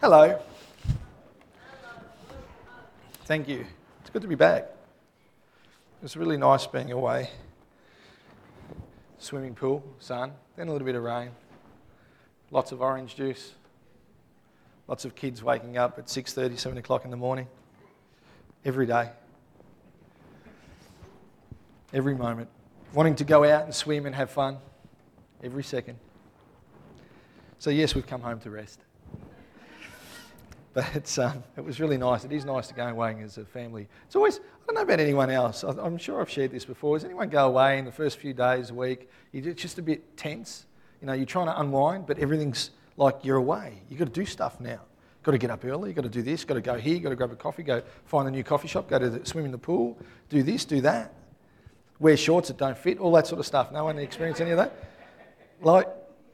Hello. Thank you. It's good to be back. It was really nice being away. Swimming pool, sun, then a little bit of rain. Lots of orange juice. Lots of kids waking up at 6:30, 7 o'clock in the morning. Every day. Every moment. Wanting to go out and swim and have fun. Every second. So yes, we've come home to rest. But um, it was really nice. It is nice to go away as a family. It's always, I don't know about anyone else. I'm sure I've shared this before. Does anyone go away in the first few days, a week? It's just a bit tense. You know, you're trying to unwind, but everything's like you're away. You've got to do stuff now. Got to get up early. You've got to do this. Got to go here. Got to grab a coffee. Go find a new coffee shop. Go to the, swim in the pool. Do this. Do that. Wear shorts that don't fit. All that sort of stuff. No one experienced any of that. Like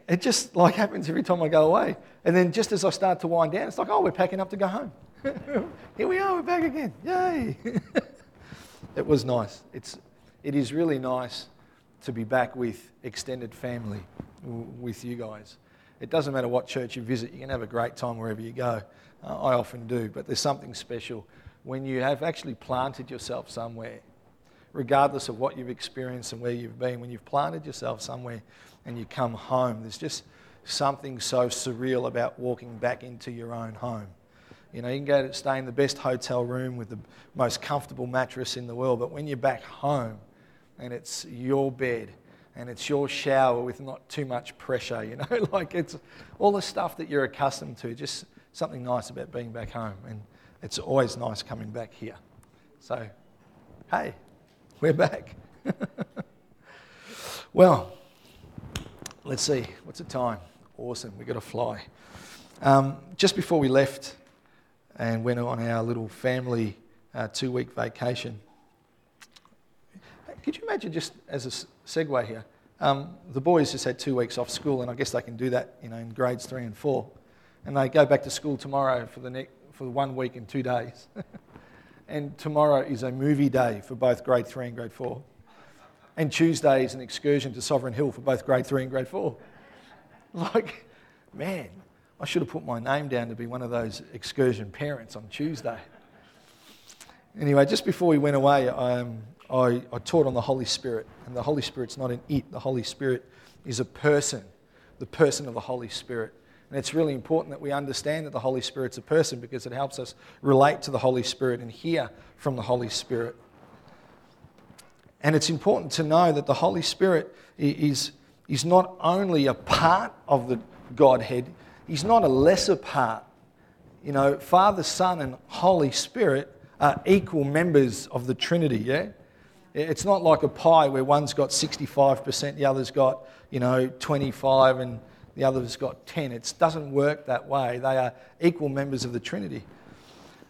it just like happens every time I go away. And then just as I start to wind down, it's like, oh, we're packing up to go home. Here we are, we're back again. Yay! it was nice. It's, it is really nice to be back with extended family, with you guys. It doesn't matter what church you visit, you can have a great time wherever you go. Uh, I often do, but there's something special when you have actually planted yourself somewhere, regardless of what you've experienced and where you've been, when you've planted yourself somewhere and you come home. There's just something so surreal about walking back into your own home. You know, you can go to stay in the best hotel room with the most comfortable mattress in the world, but when you're back home and it's your bed and it's your shower with not too much pressure, you know, like it's all the stuff that you're accustomed to, just something nice about being back home. And it's always nice coming back here. So, hey, we're back. well, let's see, what's the time? Awesome, we've got to fly. Um, just before we left and went on our little family uh, two week vacation, could you imagine, just as a segue here, um, the boys just had two weeks off school, and I guess they can do that you know, in grades three and four. And they go back to school tomorrow for the, ne- for one week and two days. and tomorrow is a movie day for both grade three and grade four. And Tuesday is an excursion to Sovereign Hill for both grade three and grade four. Like, man, I should have put my name down to be one of those excursion parents on Tuesday. Anyway, just before we went away, um, I, I taught on the Holy Spirit. And the Holy Spirit's not an it, the Holy Spirit is a person, the person of the Holy Spirit. And it's really important that we understand that the Holy Spirit's a person because it helps us relate to the Holy Spirit and hear from the Holy Spirit. And it's important to know that the Holy Spirit is, is not only a part of the Godhead, He's not a lesser part. You know, Father, Son, and Holy Spirit are equal members of the Trinity, yeah? It's not like a pie where one's got 65%, the other's got, you know, 25, and the other's got 10. It doesn't work that way. They are equal members of the Trinity.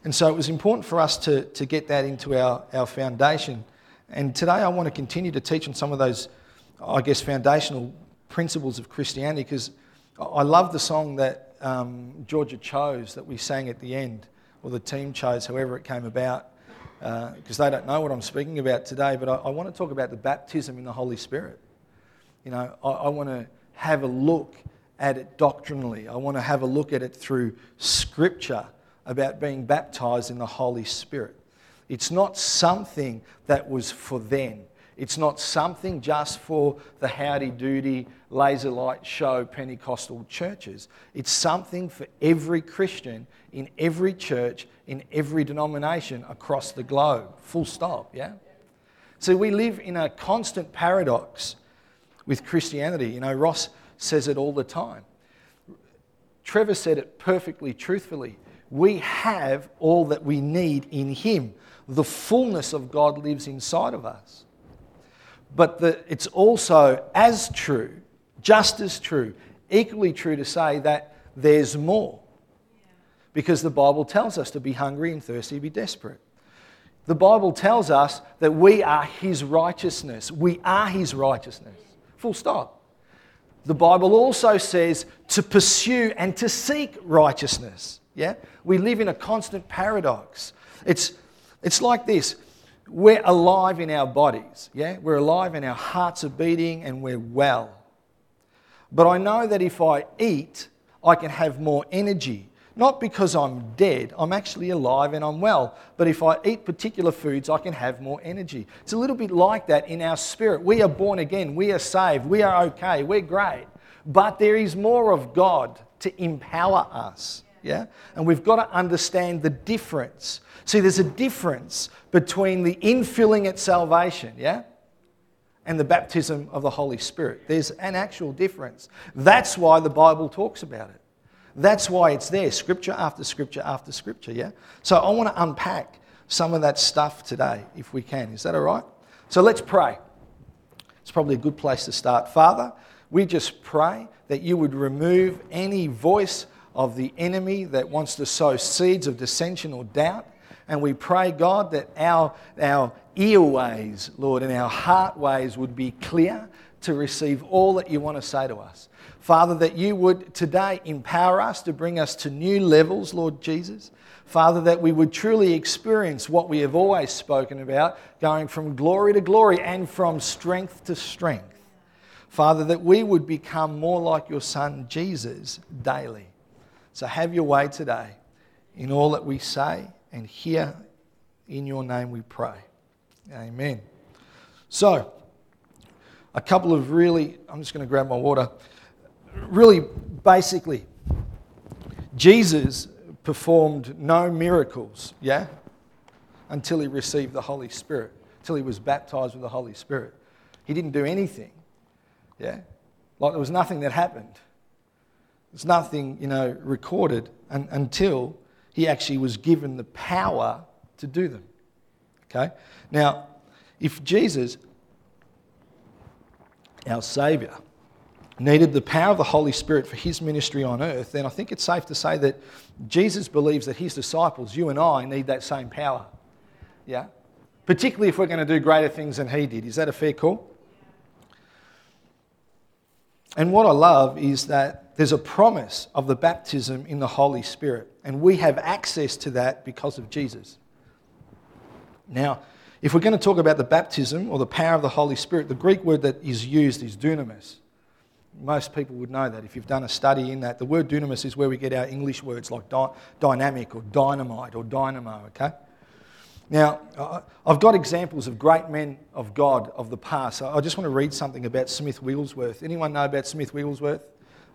And so it was important for us to, to get that into our, our foundation and today I want to continue to teach on some of those, I guess, foundational principles of Christianity because I love the song that um, Georgia chose that we sang at the end, or the team chose, however it came about, because uh, they don't know what I'm speaking about today. But I, I, want to talk about the baptism in the Holy Spirit. You know, I, I want to have a look at it doctrinally, I want to have a look at it through Scripture about being baptized in the Holy Spirit. It's not something that was for then. It's not something just for the howdy doody, laser light show Pentecostal churches. It's something for every Christian in every church, in every denomination across the globe. Full stop, yeah? So we live in a constant paradox with Christianity. You know, Ross says it all the time. Trevor said it perfectly truthfully. We have all that we need in Him the fullness of God lives inside of us. But the, it's also as true, just as true, equally true to say that there's more. Because the Bible tells us to be hungry and thirsty, be desperate. The Bible tells us that we are His righteousness. We are His righteousness. Full stop. The Bible also says to pursue and to seek righteousness. Yeah? We live in a constant paradox. It's it's like this we're alive in our bodies, yeah? We're alive and our hearts are beating and we're well. But I know that if I eat, I can have more energy Not because I'm dead, I'm actually alive and I'm well. But if I eat particular foods, I can have more energy. It's a little bit like that in our spirit. We are born again, we are saved, we are okay, we're great. But there is more of God to empower us. Yeah? And we've got to understand the difference. See, there's a difference between the infilling at salvation, yeah? And the baptism of the Holy Spirit. There's an actual difference. That's why the Bible talks about it. That's why it's there, scripture after scripture after scripture, yeah? So I want to unpack some of that stuff today, if we can. Is that all right? So let's pray. It's probably a good place to start. Father, we just pray that you would remove any voice of the enemy that wants to sow seeds of dissension or doubt. And we pray, God, that our, our earways, Lord, and our heart ways would be clear to receive all that you want to say to us. Father, that you would today empower us to bring us to new levels, Lord Jesus. Father, that we would truly experience what we have always spoken about, going from glory to glory and from strength to strength. Father, that we would become more like your Son, Jesus, daily. So have your way today in all that we say and hear. In your name we pray. Amen. So, a couple of really, I'm just going to grab my water really, basically, Jesus performed no miracles, yeah, until he received the Holy Spirit, until he was baptized with the Holy Spirit. He didn't do anything, yeah, like there was nothing that happened. There's nothing, you know, recorded un- until he actually was given the power to do them. Okay? Now, if Jesus, our Saviour, needed the power of the Holy Spirit for his ministry on earth, then I think it's safe to say that Jesus believes that his disciples, you and I, need that same power. Yeah? Particularly if we're going to do greater things than he did. Is that a fair call? And what I love is that there's a promise of the baptism in the Holy Spirit, and we have access to that because of Jesus. Now, if we're going to talk about the baptism or the power of the Holy Spirit, the Greek word that is used is dunamis. Most people would know that if you've done a study in that. The word dunamis is where we get our English words like dy- dynamic or dynamite or dynamo, okay? Now, I've got examples of great men of God of the past. I just want to read something about Smith Wigglesworth. Anyone know about Smith Wigglesworth?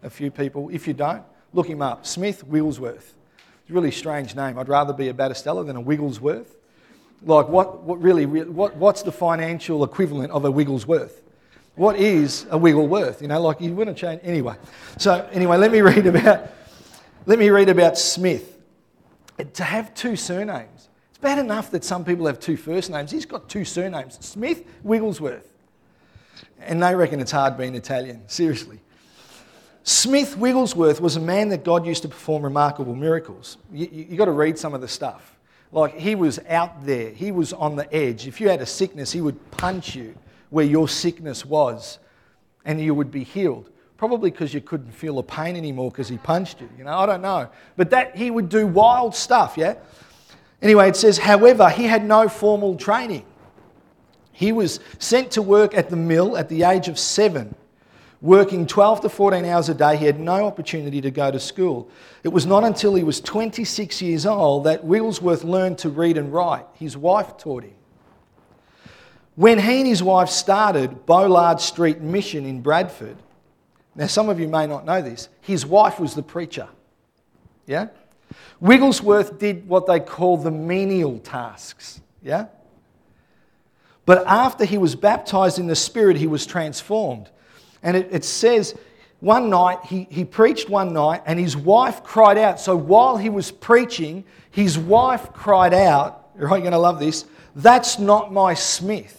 A few people. If you don't, look him up. Smith Wigglesworth. It's a really strange name. I'd rather be a Battistella than a Wigglesworth. Like, what, what really, what, what's the financial equivalent of a Wigglesworth? What is a wiggle worth? You know, like you wouldn't change anyway. So anyway, let me read about let me read about Smith. To have two surnames. It's bad enough that some people have two first names. He's got two surnames. Smith Wigglesworth. And they reckon it's hard being Italian. Seriously. Smith Wigglesworth was a man that God used to perform remarkable miracles. You, you, you got to read some of the stuff. Like he was out there, he was on the edge. If you had a sickness, he would punch you where your sickness was and you would be healed. Probably because you couldn't feel the pain anymore because he punched you. You know, I don't know. But that he would do wild stuff, yeah? Anyway, it says, however, he had no formal training. He was sent to work at the mill at the age of seven. Working 12 to 14 hours a day, he had no opportunity to go to school. It was not until he was 26 years old that Wigglesworth learned to read and write. His wife taught him. When he and his wife started Bowland Street Mission in Bradford, now some of you may not know this, his wife was the preacher. Yeah? Wigglesworth did what they call the menial tasks. Yeah? But after he was baptized in the Spirit, he was transformed. And it, it says one night, he, he preached one night, and his wife cried out. So while he was preaching, his wife cried out, you're going to love this, that's not my Smith.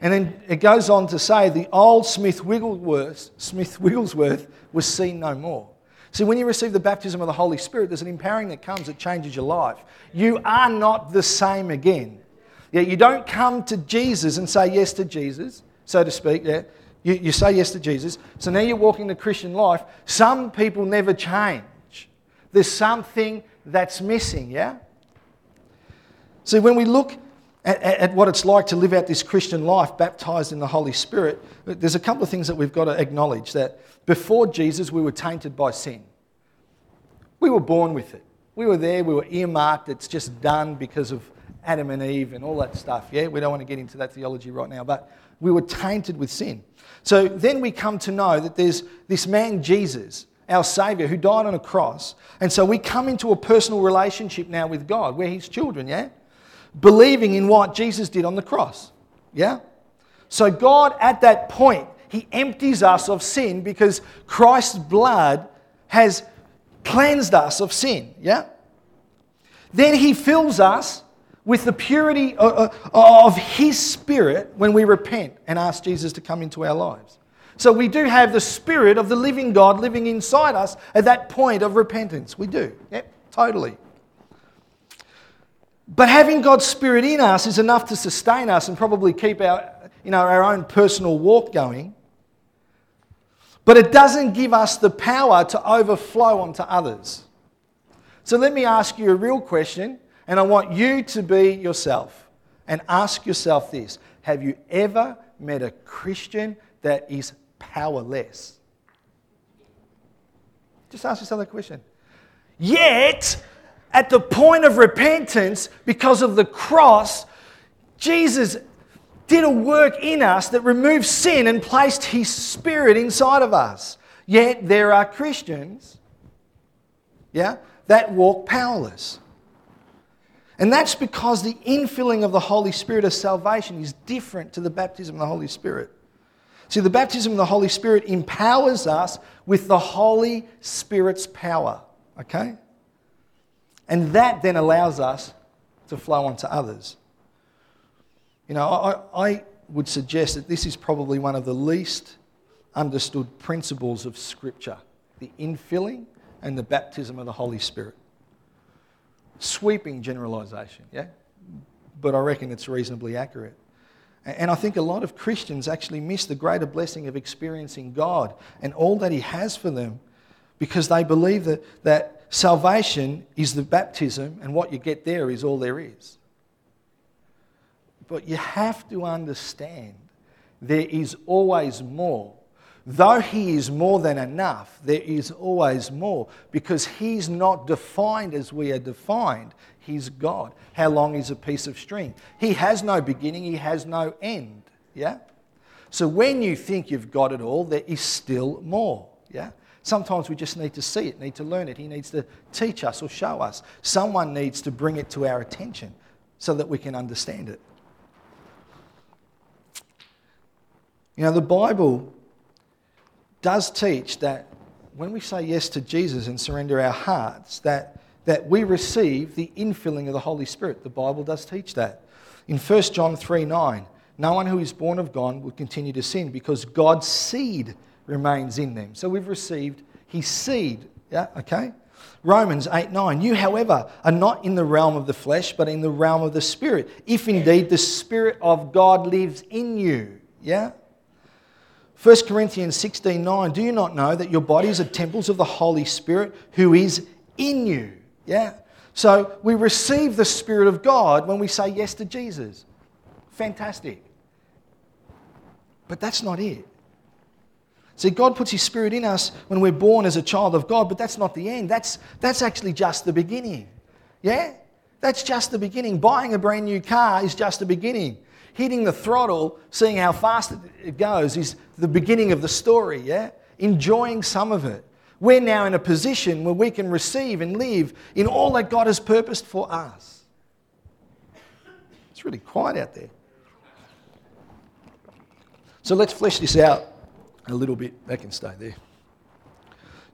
And then it goes on to say the old Smith Wigglesworth, Smith Wigglesworth was seen no more. See, when you receive the baptism of the Holy Spirit, there's an empowering that comes that changes your life. You are not the same again. Yeah, you don't come to Jesus and say yes to Jesus, so to speak. Yeah, you, you say yes to Jesus. So now you're walking the Christian life. Some people never change. There's something that's missing. Yeah. See, when we look at, at, what it's like to live out this Christian life baptized in the Holy Spirit, there's a couple of things that we've got to acknowledge that before Jesus, we were tainted by sin. We were born with it. We were there, we were earmarked, it's just done because of Adam and Eve and all that stuff. Yeah, we don't want to get into that theology right now, but we were tainted with sin. So then we come to know that there's this man, Jesus, our Savior, who died on a cross. And so we come into a personal relationship now with God. We're His children, yeah? Believing in what Jesus did on the cross, yeah? So God, at that point, He empties us of sin because Christ's blood has cleansed us of sin, yeah? Then He fills us with the purity uh, uh, of His Spirit when we repent and ask Jesus to come into our lives. So we do have the Spirit of the living God living inside us at that point of repentance. We do. Yep, totally. But having God's Spirit in us is enough to sustain us and probably keep our, you know, our own personal walk going. But it doesn't give us the power to overflow onto others. So let me ask you a real question and I want you to be yourself and ask yourself this Have you ever met a Christian that is powerless? Just ask yourself that question. Yet, at the point of repentance, because of the cross, Jesus did a work in us that removed sin and placed his spirit inside of us. Yet there are Christians, yeah, that walk powerless. And that's because the infilling of the Holy Spirit of salvation is different to the baptism of the Holy Spirit. See, the baptism of the Holy Spirit empowers us with the Holy Spirit's power, okay? And that then allows us to flow onto others. You know, I, I would suggest that this is probably one of the least understood principles of Scripture the infilling and the baptism of the Holy Spirit sweeping generalization, yeah? But I reckon it's reasonably accurate. And I think a lot of Christians actually miss the greater blessing of experiencing God and all that He has for them because they believe that, that salvation is the baptism and what you get there is all there is. But you have to understand there is always more Though He is more than enough, there is always more because He's not defined as we are defined. He's God. How long is a piece of string? He has no beginning, He has no end. Yeah? So when you think you've got it all, there is still more. Yeah? Sometimes we just need to see it, need to learn it. He needs to teach us or show us. Someone needs to bring it to our attention so that we can understand it. You know, the Bible does teach that when we say yes to Jesus and surrender our hearts, that, that we receive the infilling of the Holy Spirit. The Bible does teach that. In 1 John 3 9, no one who is born of God will continue to sin because God's seed remains in them. So we've received his seed. Yeah, okay? Romans 8 9. You, however, are not in the realm of the flesh, but in the realm of the Spirit, if indeed the Spirit of God lives in you. Yeah? 1 Corinthians 16 9, do you not know that your bodies are temples of the Holy Spirit who is in you? Yeah? So we receive the Spirit of God when we say yes to Jesus. Fantastic. But that's not it. See, God puts His Spirit in us when we're born as a child of God, but that's not the end. That's, that's actually just the beginning. Yeah? That's just the beginning. Buying a brand new car is just the beginning hitting the throttle, seeing how fast it goes, is the beginning of the story, yeah? Enjoying some of it. We're now in a position where we can receive and live in all that God has purposed for us. It's really quiet out there. So let's flesh this out a little bit. That can stay there.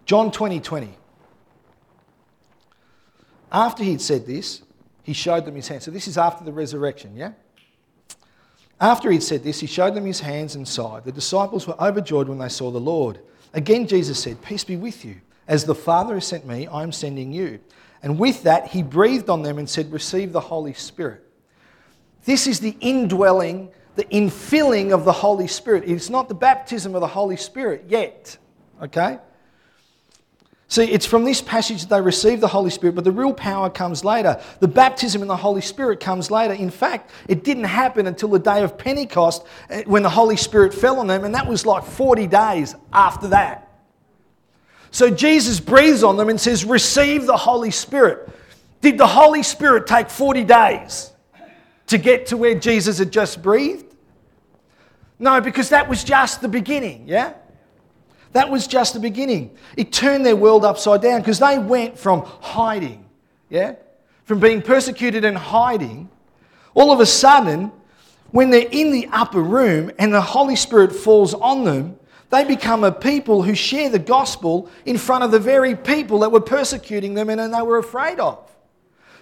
John 20 20. After he'd said this, he showed them his hand. So this is after the resurrection, yeah? After he'd said this, he showed them his hands and side. The disciples were overjoyed when they saw the Lord. Again, Jesus said, Peace be with you. As the Father has sent me, I am sending you. And with that, he breathed on them and said, Receive the Holy Spirit. This is the indwelling, the infilling of the Holy Spirit. It's not the baptism of the Holy Spirit yet. Okay? See, it's from this passage that they receive the Holy Spirit, but the real power comes later. The baptism in the Holy Spirit comes later. In fact, it didn't happen until the day of Pentecost eh, when the Holy Spirit fell on them, and that was like 40 days after that. So Jesus breathes on them and says, Receive the Holy Spirit. Did the Holy Spirit take 40 days to get to where Jesus had just breathed? No, because that was just the beginning, yeah? That was just the beginning. It turned their world upside down because they went from hiding, yeah? From being persecuted and hiding, all of a sudden, when they're in the upper room and the Holy Spirit falls on them, they become a people who share the gospel in front of the very people that were persecuting them and they were afraid of.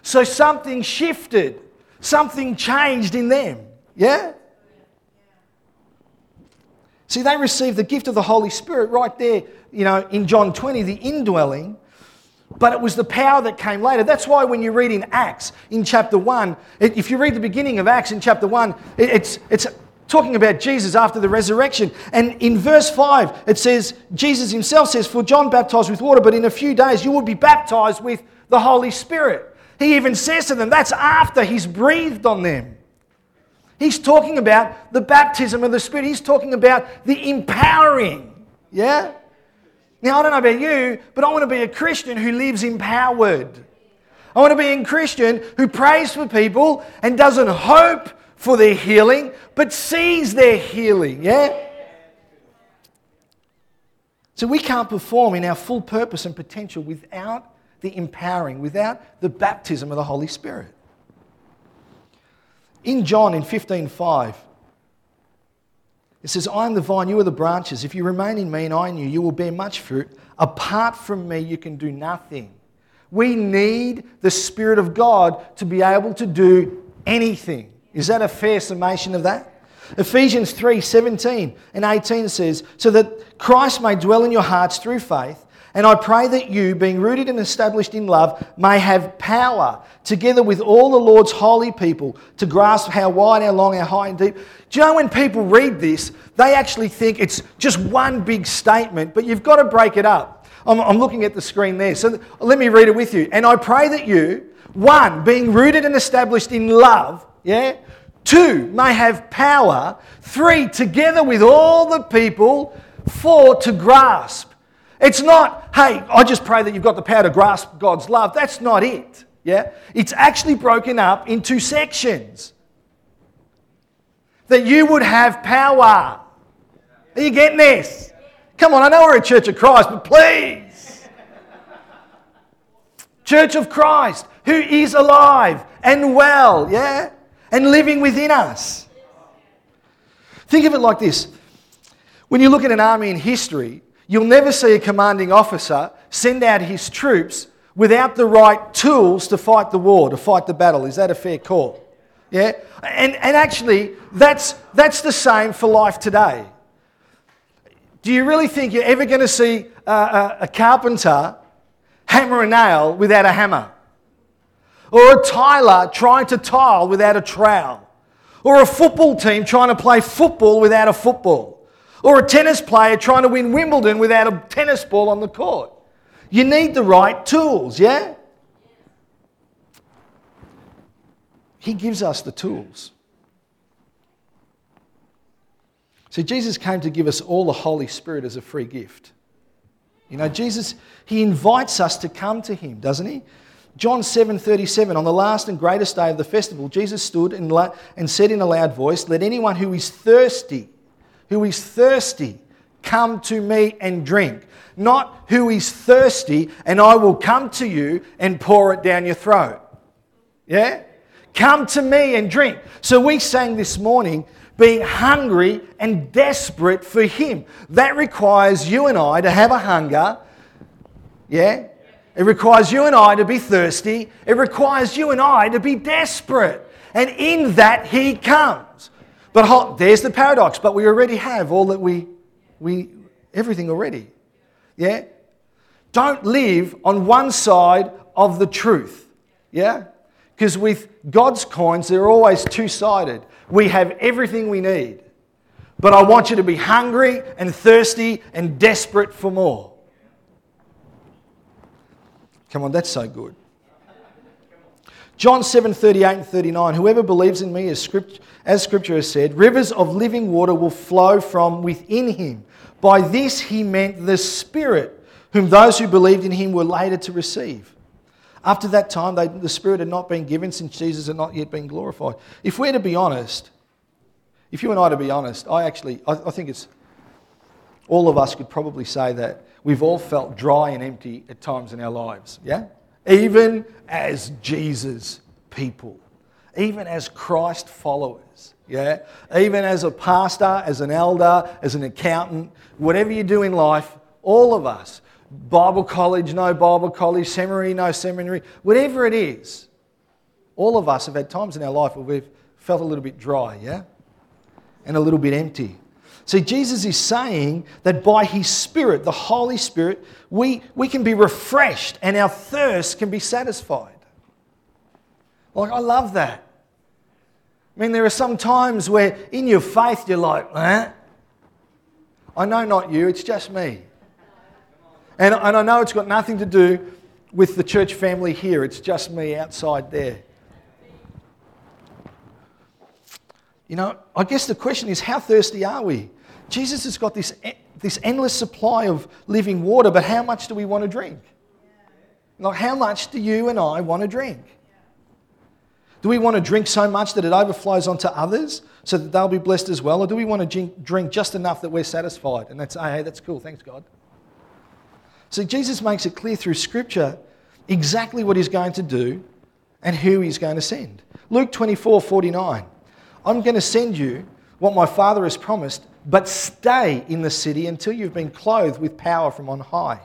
So something shifted, something changed in them. Yeah? See, they received the gift of the Holy Spirit right there, you know, in John 20, the indwelling, but it was the power that came later. That's why when you read in Acts in chapter 1, if you read the beginning of Acts in chapter 1, it's, it's talking about Jesus after the resurrection. And in verse 5, it says, Jesus himself says, For John baptized with water, but in a few days you will be baptized with the Holy Spirit. He even says to them, that's after he's breathed on them. He's talking about the baptism of the Spirit. He's talking about the empowering. Yeah? Now, I don't know about you, but I want to be a Christian who lives empowered. I want to be a Christian who prays for people and doesn't hope for their healing, but sees their healing. Yeah? So we can't perform in our full purpose and potential without the empowering, without the baptism of the Holy Spirit. In John in 15:5, it says, I am the vine, you are the branches. If you remain in me and I in you, you will bear much fruit. Apart from me, you can do nothing. We need the Spirit of God to be able to do anything. Is that a fair summation of that? Ephesians 3 17 and 18 says, So that Christ may dwell in your hearts through faith and I pray that you, being rooted and established in love, may have power, together with all the Lord's holy people, to grasp how wide, how long, how high and deep. Do you know when people read this, they actually think it's just one big statement, but you've got to break it up. I'm, I'm looking at the screen there. So let me read it with you. And I pray that you, one, being rooted and established in love, yeah? Two, may have power. Three, together with all the people. Four, to grasp it's not, hey, I just pray that you've got the power to grasp God's love. That's not it. Yeah? It's actually broken up into sections. That you would have power. Are you getting this? Come on, I know we're a church of Christ, but please. church of Christ, who is alive and well, yeah? And living within us. Think of it like this. When you look at an army in history, You'll never see a commanding officer send out his troops without the right tools to fight the war, to fight the battle. Is that a fair call? Yeah? And, and actually, that's, that's the same for life today. Do you really think you're ever going to see a, a, a carpenter hammer a nail without a hammer? Or a tiler trying to tile without a trowel? Or a football team trying to play football without a football? Or a tennis player trying to win Wimbledon without a tennis ball on the court. You need the right tools, yeah? He gives us the tools. See, Jesus came to give us all the Holy Spirit as a free gift. You know, Jesus, he invites us to come to him, doesn't he? John 7:37 on the last and greatest day of the festival Jesus stood and, and said in a loud voice let anyone who is thirsty who is thirsty, come to me and drink. Not who is thirsty, and I will come to you and pour it down your throat. Yeah? Come to me and drink. So we sang this morning, being hungry and desperate for Him. That requires you and I to have a hunger. Yeah? It requires you and I to be thirsty. It requires you and I to be desperate. And in that, He comes. But there's the paradox. But we already have all that we, we everything already. Yeah? Don't live on one side of the truth. Yeah? Because with God's coins, they're always two sided. We have everything we need. But I want you to be hungry and thirsty and desperate for more. Come on, that's so good. John 7 38 and 39 Whoever believes in me, as scripture, as scripture has said, rivers of living water will flow from within him. By this he meant the Spirit whom those who believed in him were later to receive. After that time, they, the Spirit had not been given since Jesus had not yet been glorified. If we're to be honest, if you and I to be honest, I actually, I, I think it's, all of us could probably say that we've all felt dry and empty at times in our lives, yeah? Even as Jesus people, even as Christ followers, yeah? Even as a pastor, as an elder, as an accountant, whatever you do in life, all of us, Bible college, no Bible college, seminary, no seminary, whatever it is, all of us have had times in our life where we've felt a little bit dry, yeah? And a little bit empty. See, Jesus is saying that by His Spirit, the Holy Spirit, we, we can be refreshed and our thirst can be satisfied. Like, I love that. I mean, there are some times where in your faith you're like, eh? I know not you, it's just me. And, and I know it's got nothing to do with the church family here, it's just me outside there. You know, I guess the question is how thirsty are we? Jesus has got this, this endless supply of living water, but how much do we want to drink? Like, how much do you and I want to drink? Do we want to drink so much that it overflows onto others so that they'll be blessed as well? Or do we want to drink just enough that we're satisfied? And that's, hey, that's cool, thanks God. So Jesus makes it clear through Scripture exactly what he's going to do and who he's going to send. Luke 24 49. I'm going to send you what my Father has promised, but stay in the city until you've been clothed with power from on high.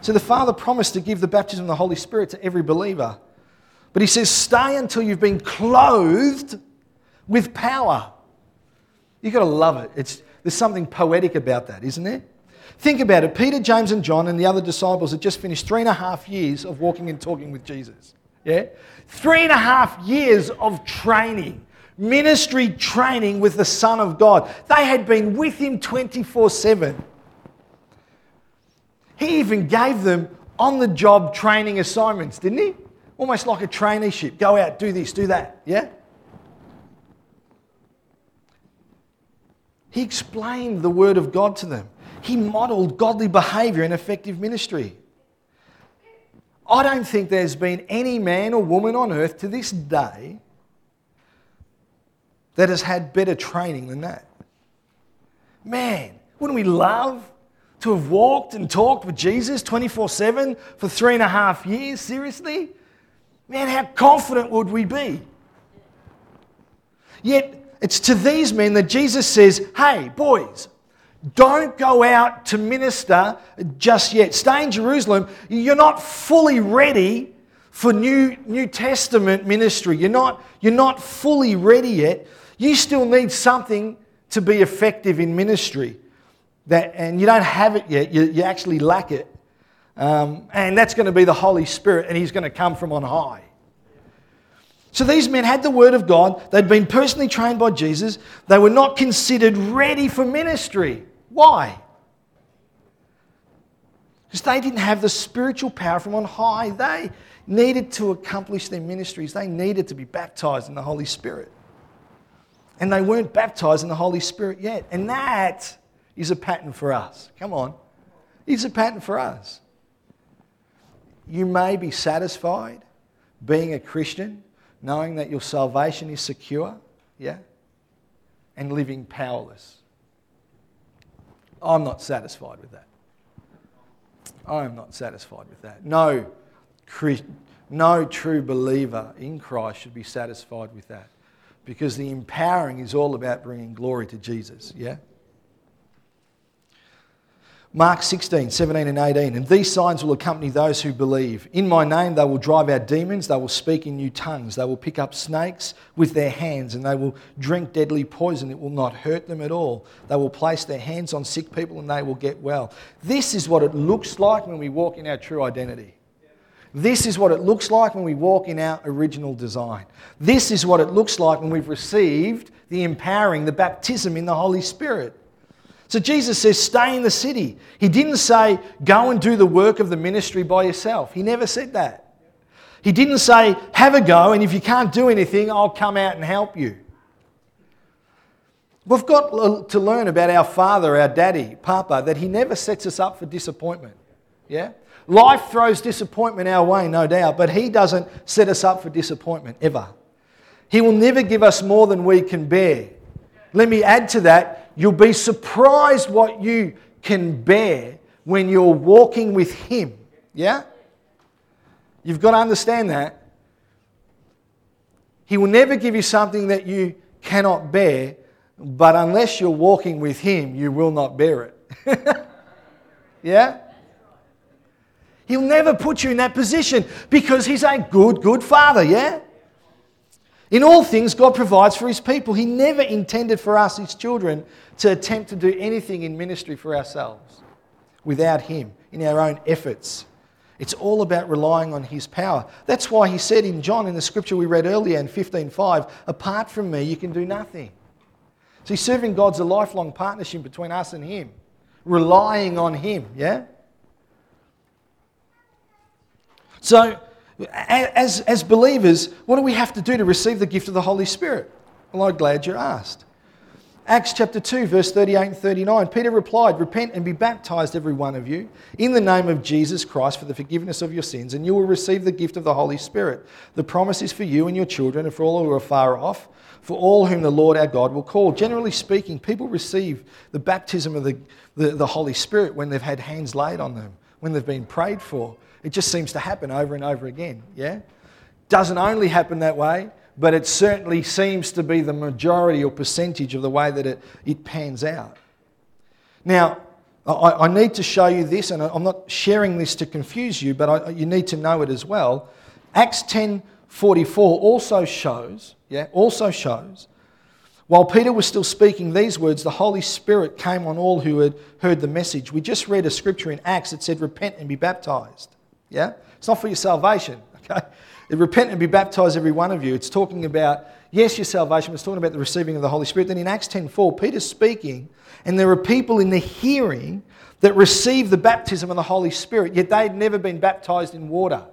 So the Father promised to give the baptism of the Holy Spirit to every believer. But he says, stay until you've been clothed with power. You've got to love it. It's, there's something poetic about that, isn't there? Think about it. Peter, James, and John and the other disciples had just finished three and a half years of walking and talking with Jesus. Yeah? Three and a half years of training, ministry training with the Son of God. They had been with him 24 7. He even gave them on the job training assignments, didn't he? Almost like a traineeship. Go out, do this, do that. Yeah? He explained the Word of God to them. He modeled godly behavior and effective ministry. I don't think there's been any man or woman on earth to this day that has had better training than that. Man, wouldn't we love to have walked and talked with Jesus 24 7 for three and a half years? Seriously? Man, how confident would we be? Yet, it's to these men that Jesus says, Hey, boys, don't go out to minister just yet. Stay in Jerusalem. You're not fully ready for New, New Testament ministry. You're not, you're not fully ready yet. You still need something to be effective in ministry. That, and you don't have it yet. You, you actually lack it. Um, and that's going to be the Holy Spirit, and He's going to come from on high. So these men had the word of God. They'd been personally trained by Jesus. They were not considered ready for ministry. Why? Because they didn't have the spiritual power from on high. They needed to accomplish their ministries, they needed to be baptized in the Holy Spirit. And they weren't baptized in the Holy Spirit yet. And that is a pattern for us. Come on. It's a pattern for us. You may be satisfied being a Christian, knowing that your salvation is secure, yeah, and living powerless. I'm not satisfied with that. I am not satisfied with that. No, no true believer in Christ should be satisfied with that because the empowering is all about bringing glory to Jesus, yeah? Mark 16, 17 and 18. And these signs will accompany those who believe. In my name, they will drive out demons, they will speak in new tongues, they will pick up snakes with their hands, and they will drink deadly poison. It will not hurt them at all. They will place their hands on sick people and they will get well. This is what it looks like when we walk in our true identity. This is what it looks like when we walk in our original design. This is what it looks like when we've received the empowering, the baptism in the Holy Spirit. So Jesus says, stay in the city. He didn't say, go and do the work of the ministry by yourself. He never said that. He didn't say, have a go, and if you can't do anything, I'll come out and help you. We've got to learn about our father, our daddy, Papa, that he never sets us up for disappointment. Yeah? Life throws disappointment our way, no doubt, but He doesn't set us up for disappointment ever. He will never give us more than we can bear. Let me add to that you'll be surprised what you can bear when you're walking with Him. Yeah? You've got to understand that. He will never give you something that you cannot bear, but unless you're walking with Him, you will not bear it. yeah? He'll never put you in that position because He's a good, good Father, yeah? In all things, God provides for His people. He never intended for us, His children, to attempt to do anything in ministry for ourselves without Him, in our own efforts. It's all about relying on His power. That's why He said in John, in the scripture we read earlier in 15:5, apart from me, you can do nothing. See, serving God's a lifelong partnership between us and Him, relying on Him, yeah? So, as, as believers, what do we have to do to receive the gift of the Holy Spirit? Well, I'm glad you asked. Acts chapter 2, verse 38 and 39. Peter replied, Repent and be baptized, every one of you, in the name of Jesus Christ for the forgiveness of your sins, and you will receive the gift of the Holy Spirit. The promise is for you and your children, and for all who are far off, for all whom the Lord our God will call. Generally speaking, people receive the baptism of the, the, the Holy Spirit when they've had hands laid on them, when they've been prayed for. It just seems to happen over and over again, yeah? Doesn't only happen that way, but it certainly seems to be the majority or percentage of the way that it, it pans out. Now, I, I need to show you this, and I'm not sharing this to confuse you, but I, you need to know it as well. Acts 10:44 also shows, yeah, also shows, while Peter was still speaking these words, the Holy Spirit came on all who had heard the message. We just read a scripture in Acts that said, "Repent and be baptized." Yeah, it's not for your salvation. Okay, repent and be baptized, every one of you. It's talking about, yes, your salvation, it's talking about the receiving of the Holy Spirit. Then in Acts 10.4, Peter's speaking, and there are people in the hearing that receive the baptism of the Holy Spirit, yet they'd never been baptized in water.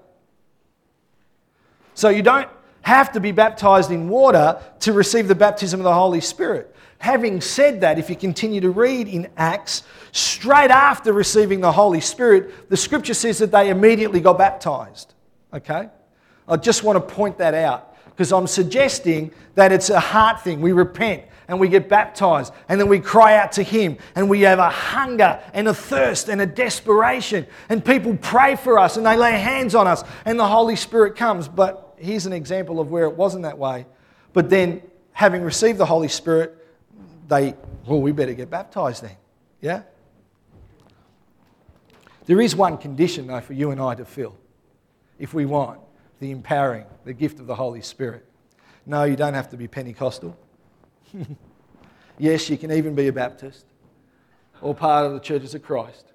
So you don't have to be baptized in water to receive the baptism of the Holy Spirit. Having said that, if you continue to read in Acts, straight after receiving the Holy Spirit, the scripture says that they immediately got baptized. Okay? I just want to point that out because I'm suggesting that it's a heart thing. We repent and we get baptized and then we cry out to Him and we have a hunger and a thirst and a desperation and people pray for us and they lay hands on us and the Holy Spirit comes. But here's an example of where it wasn't that way. But then, having received the Holy Spirit, they, well, we better get baptized then. Yeah? There is one condition, though, for you and I to fill if we want the empowering, the gift of the Holy Spirit. No, you don't have to be Pentecostal. yes, you can even be a Baptist or part of the churches of Christ.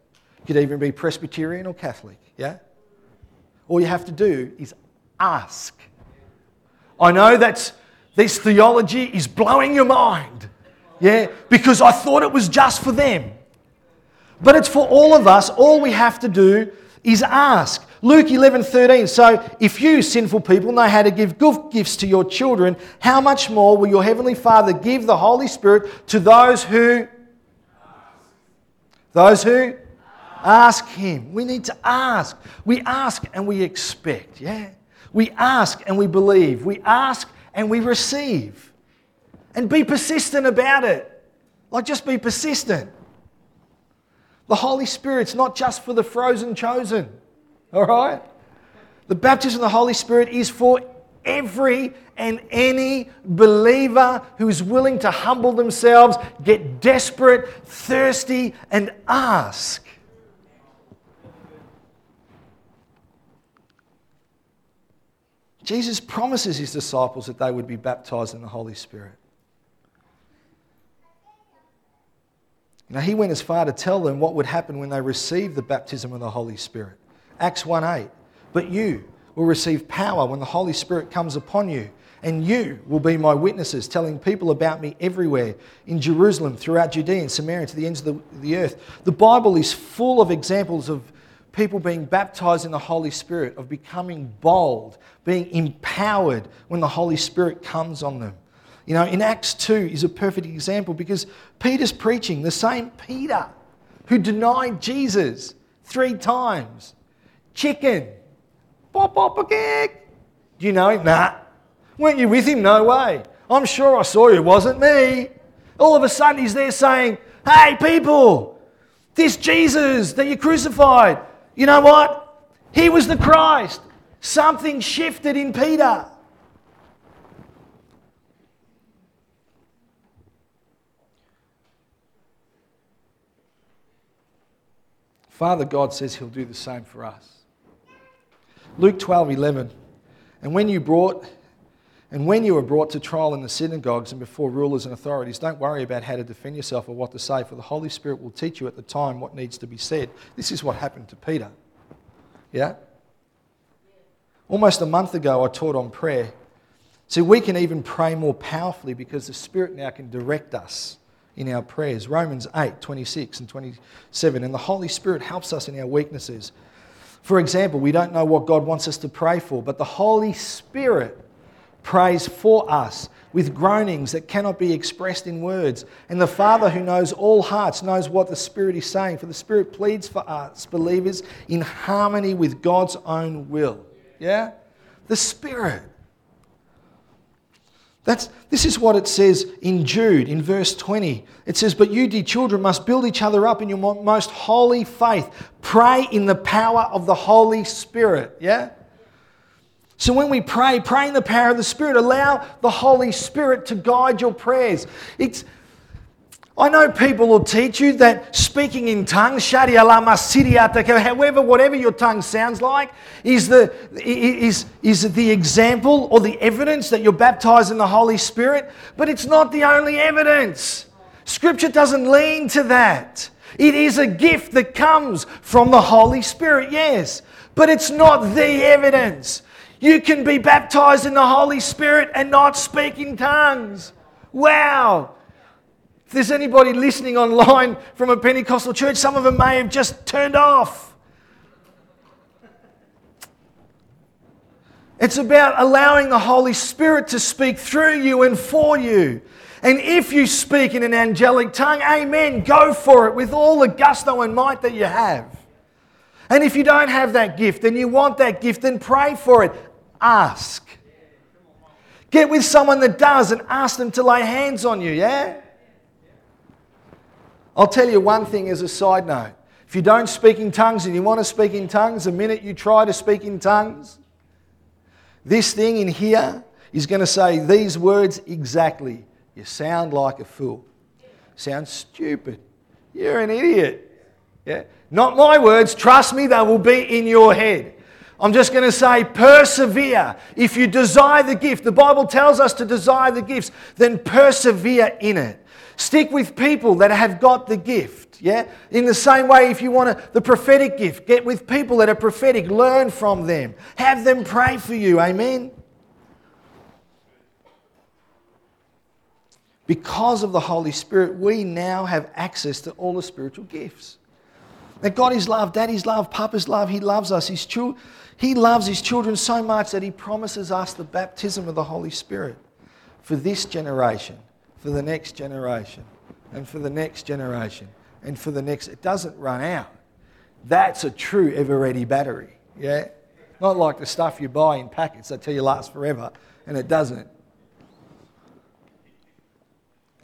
You could even be Presbyterian or Catholic, yeah? All you have to do is ask. I know that this theology is blowing your mind, yeah, because I thought it was just for them. But it's for all of us. All we have to do is ask. Luke 11 13. So, if you, sinful people, know how to give good gifts to your children, how much more will your Heavenly Father give the Holy Spirit to those who? Those who? Ask Him. We need to ask. We ask and we expect, yeah? We ask and we believe. We ask and we receive. And be persistent about it. Like, just be persistent. The Holy Spirit's not just for the frozen chosen. All right? The baptism of the Holy Spirit is for every and any believer who is willing to humble themselves, get desperate, thirsty, and ask. Jesus promises his disciples that they would be baptized in the Holy Spirit. Now, he went as far to tell them what would happen when they received the baptism of the Holy Spirit. Acts 1 8. But you will receive power when the Holy Spirit comes upon you, and you will be my witnesses, telling people about me everywhere in Jerusalem, throughout Judea and Samaria, to the ends of the, the earth. The Bible is full of examples of people being baptized in the Holy Spirit, of becoming bold, being empowered when the Holy Spirit comes on them. You know, in Acts 2 is a perfect example because Peter's preaching, the same Peter who denied Jesus three times. Chicken. Pop, pop, a kick. Do you know him? Nah. Weren't you with him? No way. I'm sure I saw you. It wasn't me. All of a sudden, he's there saying, Hey, people, this Jesus that you crucified, you know what? He was the Christ. Something shifted in Peter. Father God says he'll do the same for us. Luke 12 11. And when you brought and when you are brought to trial in the synagogues and before rulers and authorities, don't worry about how to defend yourself or what to say, for the Holy Spirit will teach you at the time what needs to be said. This is what happened to Peter. Yeah? Almost a month ago, I taught on prayer. See, we can even pray more powerfully because the Spirit now can direct us in our prayers. Romans 8, 26 and 27. And the Holy Spirit helps us in our weaknesses. For example, we don't know what God wants us to pray for, but the Holy Spirit prays for us with groanings that cannot be expressed in words. And the Father, who knows all hearts, knows what the Spirit is saying. For the Spirit pleads for us, believers, in harmony with God's own will. Yeah? The Spirit. That's, this is what it says in Jude, in verse 20. It says, But you, dear children, must build each other up in your most holy faith. Pray in the power of the Holy Spirit. Yeah? So when we pray, pray in the power of the Spirit. Allow the Holy Spirit to guide your prayers. It's, I know people will teach you that speaking in tongues, however, whatever your tongue sounds like, is the, is, is the example or the evidence that you're baptized in the Holy Spirit. But it's not the only evidence. Scripture doesn't lean to that. It is a gift that comes from the Holy Spirit, yes, but it's not the evidence. You can be baptized in the Holy Spirit and not speak in tongues. Wow. If there's anybody listening online from a Pentecostal church, some of them may have just turned off. It's about allowing the Holy Spirit to speak through you and for you. And if you speak in an angelic tongue, amen, go for it with all the gusto and might that you have. And if you don't have that gift and you want that gift, then pray for it. Ask. Get with someone that does and ask them to lay hands on you, yeah? I'll tell you one thing as a side note. If you don't speak in tongues and you want to speak in tongues, the minute you try to speak in tongues, this thing in here is going to say these words exactly. You sound like a fool. Sound stupid. You're an idiot. Yeah? Not my words. Trust me, they will be in your head. I'm just going to say, persevere. If you desire the gift, the Bible tells us to desire the gifts, then persevere in it. Stick with people that have got the gift. Yeah? In the same way, if you want a, the prophetic gift, get with people that are prophetic, learn from them, have them pray for you. Amen? Because of the Holy Spirit, we now have access to all the spiritual gifts. That God is love, Daddy's love, Papa's love, He loves us. His children. He loves his children so much that he promises us the baptism of the Holy Spirit for this generation, for the next generation, and for the next generation, and for the next. It doesn't run out. That's a true ever ready battery. Yeah? Not like the stuff you buy in packets that tell you lasts forever, and it doesn't.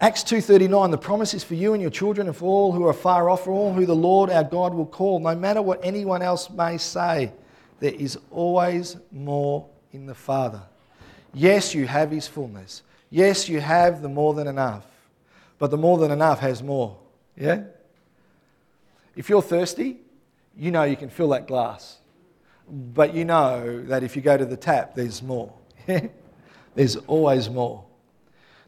Acts 2:39 the promise is for you and your children and for all who are far off for all who the Lord our God will call no matter what anyone else may say there is always more in the Father. Yes, you have His fullness. Yes, you have the more than enough. But the more than enough has more. Yeah? If you're thirsty, you know you can fill that glass. But you know that if you go to the tap, there's more. there's always more.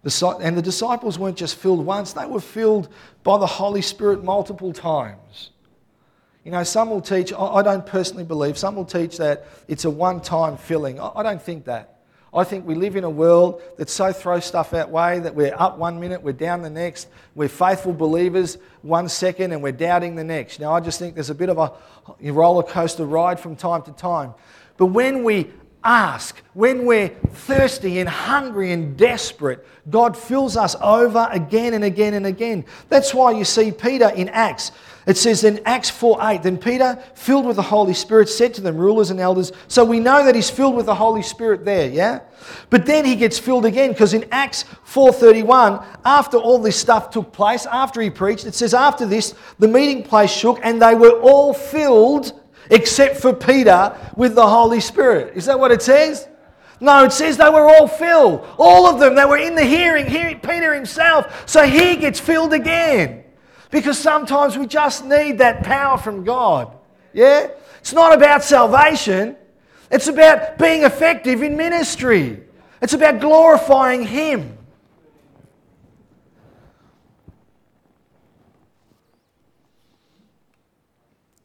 And the disciples weren't just filled once, they were filled by the Holy Spirit multiple times. You know, some will teach, I don't personally believe, some will teach that it's a one time filling. I don't think that. I think we live in a world that so throws stuff that way that we're up one minute, we're down the next. We're faithful believers one second and we're doubting the next. Now, I just think there's a bit of a roller coaster ride from time to time. But when we ask, when we're thirsty and hungry and desperate, God fills us over again and again and again. That's why you see Peter in Acts It says in Acts 4 8, then Peter, filled with the Holy Spirit, said to them, rulers and elders. So we know that he's filled with the Holy Spirit there, yeah? But then he gets filled again because in Acts 4:31, after all this stuff took place, after he preached, it says, after this, the meeting place shook and they were all filled, except for Peter, with the Holy Spirit. Is that what it says? No, it says they were all filled. All of them, they were in the hearing, hearing Peter himself. So he gets filled again. Because sometimes we just need that power from God. Yeah? It's not about salvation, it's about being effective in ministry, it's about glorifying Him.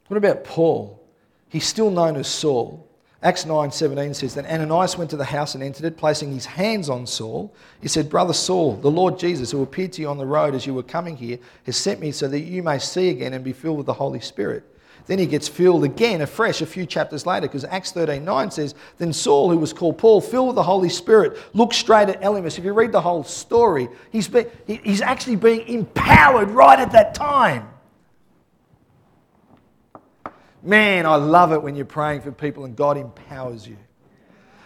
What about Paul? He's still known as Saul. Acts 9:17 says that Ananias went to the house and entered it, placing his hands on Saul. He said, Brother Saul, the Lord Jesus, who appeared to you on the road as you were coming here, has sent me so that you may see again and be filled with the Holy Spirit. Then he gets filled again afresh a few chapters later, because Acts 13:9 says, Then Saul, who was called Paul, filled with the Holy Spirit, looked straight at Elymas. If you read the whole story, he's, he's actually being empowered right at that time. Man, I love it when you're praying for people and God empowers you.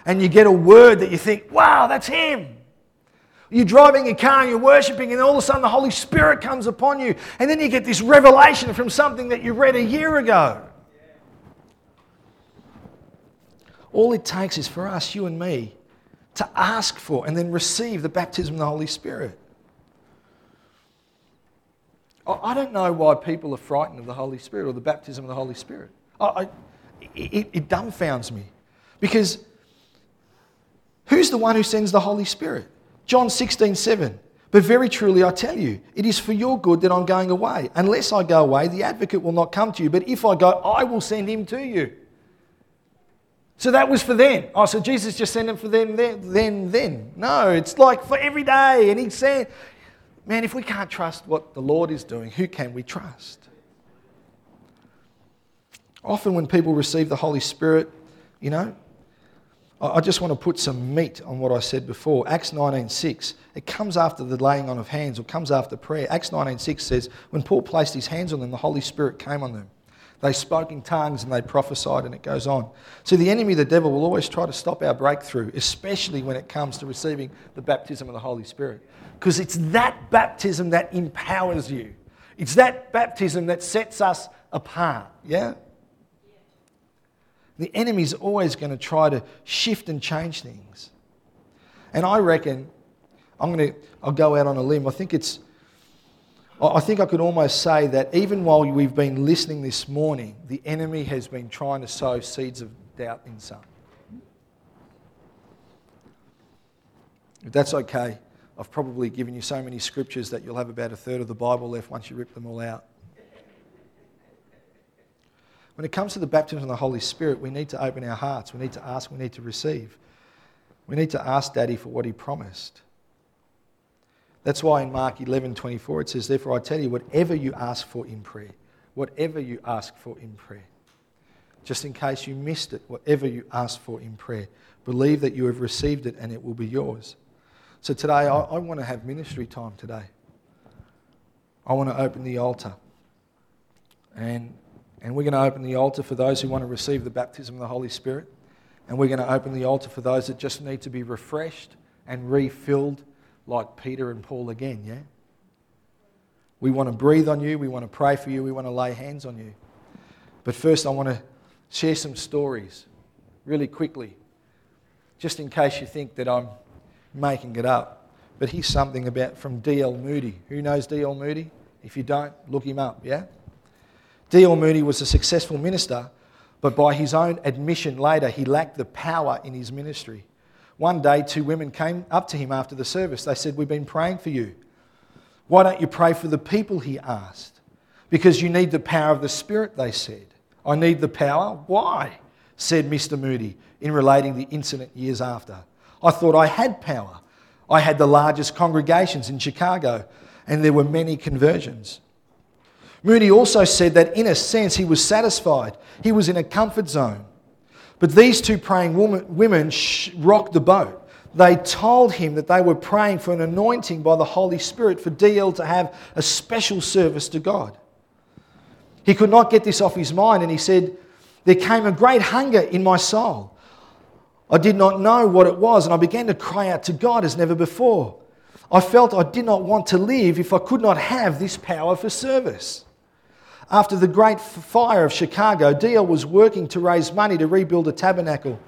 And you get a word that you think, wow, that's Him. You're driving a car and you're worshiping, and all of a sudden the Holy Spirit comes upon you. And then you get this revelation from something that you read a year ago. All it takes is for us, you and me, to ask for and then receive the baptism of the Holy Spirit. I don't know why people are frightened of the Holy Spirit or the baptism of the Holy Spirit. I, I, it, it dumbfounds me. Because who's the one who sends the Holy Spirit? John 16, 7. But very truly I tell you, it is for your good that I'm going away. Unless I go away, the advocate will not come to you. But if I go, I will send him to you. So that was for then. Oh, so Jesus just sent him for them then, then, then. No, it's like for every day. And he said, Man, if we can't trust what the Lord is doing, who can we trust? Often, when people receive the Holy Spirit, you know, I just want to put some meat on what I said before. Acts 19:6. It comes after the laying on of hands, or comes after prayer. Acts 19:6 says, when Paul placed his hands on them, the Holy Spirit came on them. They spoke in tongues and they prophesied, and it goes on. So the enemy, the devil, will always try to stop our breakthrough, especially when it comes to receiving the baptism of the Holy Spirit. Because it's that baptism that empowers you. It's that baptism that sets us apart. Yeah? The enemy's always going to try to shift and change things. And I reckon, I'm going to, I'll go out on a limb. I think it's, I think I could almost say that even while we've been listening this morning, the enemy has been trying to sow seeds of doubt in some. If that's okay, I've probably given you so many scriptures that you'll have about a third of the Bible left once you rip them all out. When it comes to the baptism of the Holy Spirit, we need to open our hearts. We need to ask, we need to receive. We need to ask Daddy for what He promised. That's why in Mark 11 24 it says, Therefore I tell you, whatever you ask for in prayer, whatever you ask for in prayer, just in case you missed it, whatever you ask for in prayer, believe that you have received it and it will be yours. So today, I, I want to have ministry time today. I want to open the altar. And, and we're going to open the altar for those who want to receive the baptism of the Holy Spirit. And we're going to open the altar for those that just need to be refreshed and refilled like Peter and Paul again, yeah? We want to breathe on you. We want to pray for you. We want to lay hands on you. But first, I want to share some stories really quickly, just in case you think that I'm making it up. But here's something about from D.L. Moody. Who knows D.L. Moody? If you don't, look him up, yeah? D.L. Moody was a successful minister, but by his own admission later, he lacked the power in his ministry. One day, two women came up to him after the service. They said, We've been praying for you. Why don't you pray for the people? He asked. Because you need the power of the Spirit, they said. I need the power? Why? said Mr. Moody in relating the incident years after. I thought I had power. I had the largest congregations in Chicago, and there were many conversions. Moody also said that in a sense he was satisfied. He was in a comfort zone. But these two praying woman, women rocked the boat. They told him that they were praying for an anointing by the Holy Spirit for DL to have a special service to God. He could not get this off his mind, and he said, There came a great hunger in my soul. I did not know what it was, and I began to cry out to God as never before. I felt I did not want to live if I could not have this power for service. After the great fire of Chicago, D.L. was working to raise money to rebuild a tabernacle.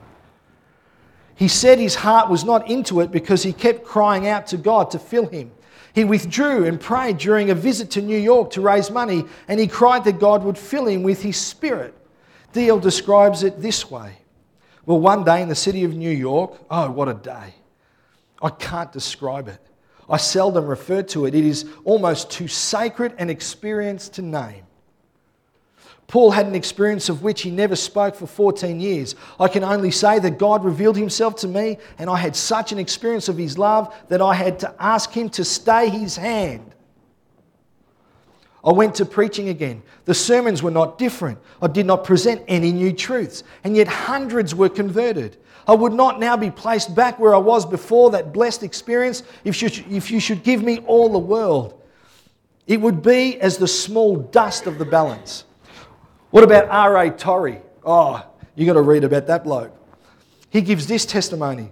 He said his heart was not into it because he kept crying out to God to fill him. He withdrew and prayed during a visit to New York to raise money, and he cried that God would fill him with his spirit. D.L. describes it this way Well, one day in the city of New York, oh, what a day! I can't describe it. I seldom refer to it, it is almost too sacred an experience to name. Paul had an experience of which he never spoke for 14 years. I can only say that God revealed himself to me, and I had such an experience of his love that I had to ask him to stay his hand. I went to preaching again. The sermons were not different. I did not present any new truths, and yet hundreds were converted. I would not now be placed back where I was before that blessed experience if you, if you should give me all the world. It would be as the small dust of the balance. What about R.A. Torrey? Oh, you got to read about that bloke. He gives this testimony.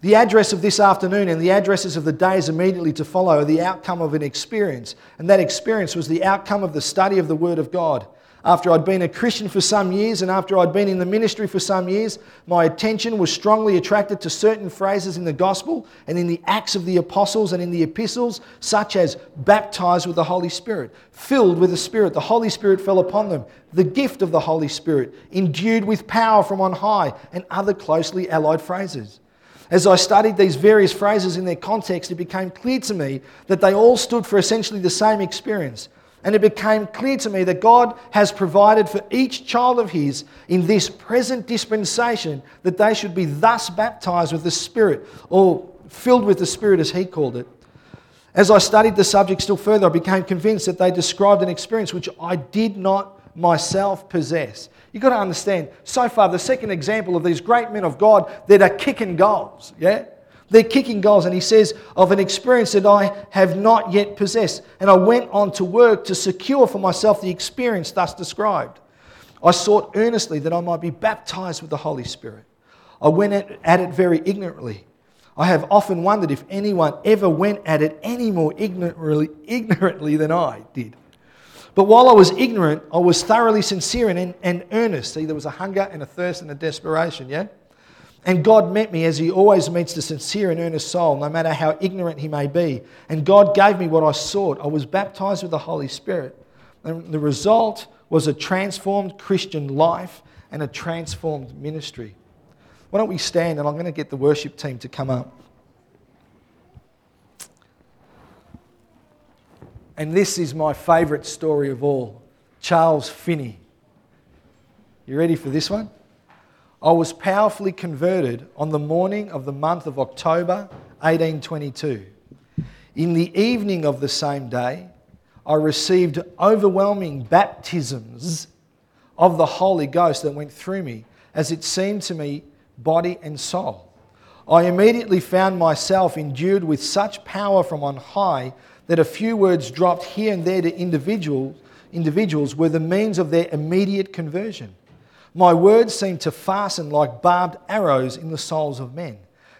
The address of this afternoon and the addresses of the days immediately to follow are the outcome of an experience, and that experience was the outcome of the study of the Word of God. After I'd been a Christian for some years and after I'd been in the ministry for some years, my attention was strongly attracted to certain phrases in the gospel and in the Acts of the Apostles and in the epistles, such as baptized with the Holy Spirit, filled with the Spirit, the Holy Spirit fell upon them, the gift of the Holy Spirit, endued with power from on high, and other closely allied phrases. As I studied these various phrases in their context, it became clear to me that they all stood for essentially the same experience and it became clear to me that God has provided for each child of His in this present dispensation that they should be thus baptized with the Spirit, or filled with the Spirit as He called it. As I studied the subject still further, I became convinced that they described an experience which I did not myself possess. You've got to understand, so far, the second example of these great men of God that are kicking goals, yeah? They're kicking goals. And he says, of an experience that I have not yet possessed. And I went on to work to secure for myself the experience thus described. I sought earnestly that I might be baptized with the Holy Spirit. I went at it very ignorantly. I have often wondered if anyone ever went at it any more ignorantly, ignorantly than I did. But while I was ignorant, I was thoroughly sincere and, and earnest. See, there was a hunger and a thirst and a desperation, yeah? And God met me as He always meets the sincere and earnest soul, no matter how ignorant he may be. And God gave me what I sought. I was baptized with the Holy Spirit. And the result was a transformed Christian life and a transformed ministry. Why don't we stand and I'm going to get the worship team to come up. And this is my favourite story of all Charles Finney. You ready for this one? I was powerfully converted on the morning of the month of October 1822. In the evening of the same day, I received overwhelming baptisms of the Holy Ghost that went through me, as it seemed to me, body and soul. I immediately found myself endued with such power from on high that a few words dropped here and there to individuals, individuals were the means of their immediate conversion. My words seem to fasten like barbed arrows in the souls of men.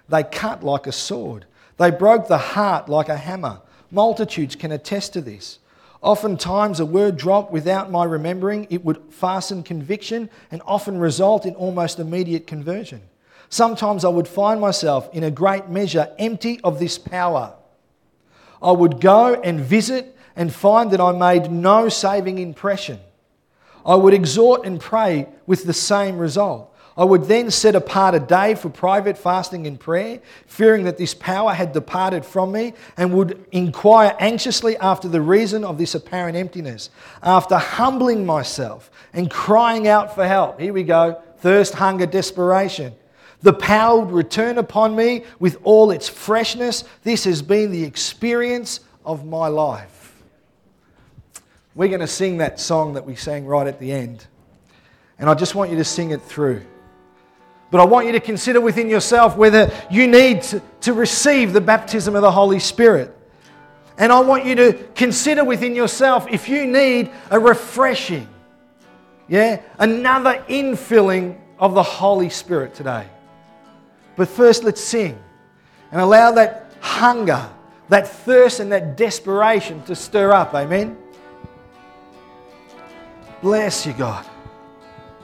They cut like a sword. They broke the heart like a hammer. Multitudes can attest to this. Oftentimes, a word dropped without my remembering, it would fasten conviction and often result in almost immediate conversion. Sometimes I would find myself in a great measure empty of this power. I would go and visit and find that I made no saving impression. I would exhort and pray with the same result. I would then set apart a day for private fasting and prayer, fearing that this power had departed from me, and would inquire anxiously after the reason of this apparent emptiness. After humbling myself and crying out for help, here we go thirst, hunger, desperation. The power would return upon me with all its freshness. This has been the experience of my life. We're going to sing that song that we sang right at the end. And I just want you to sing it through. But I want you to consider within yourself whether you need to, to receive the baptism of the Holy Spirit. And I want you to consider within yourself if you need a refreshing. Yeah? Another infilling of the Holy Spirit today. But first, let's sing and allow that hunger, that thirst, and that desperation to stir up. Amen. Bless you, God.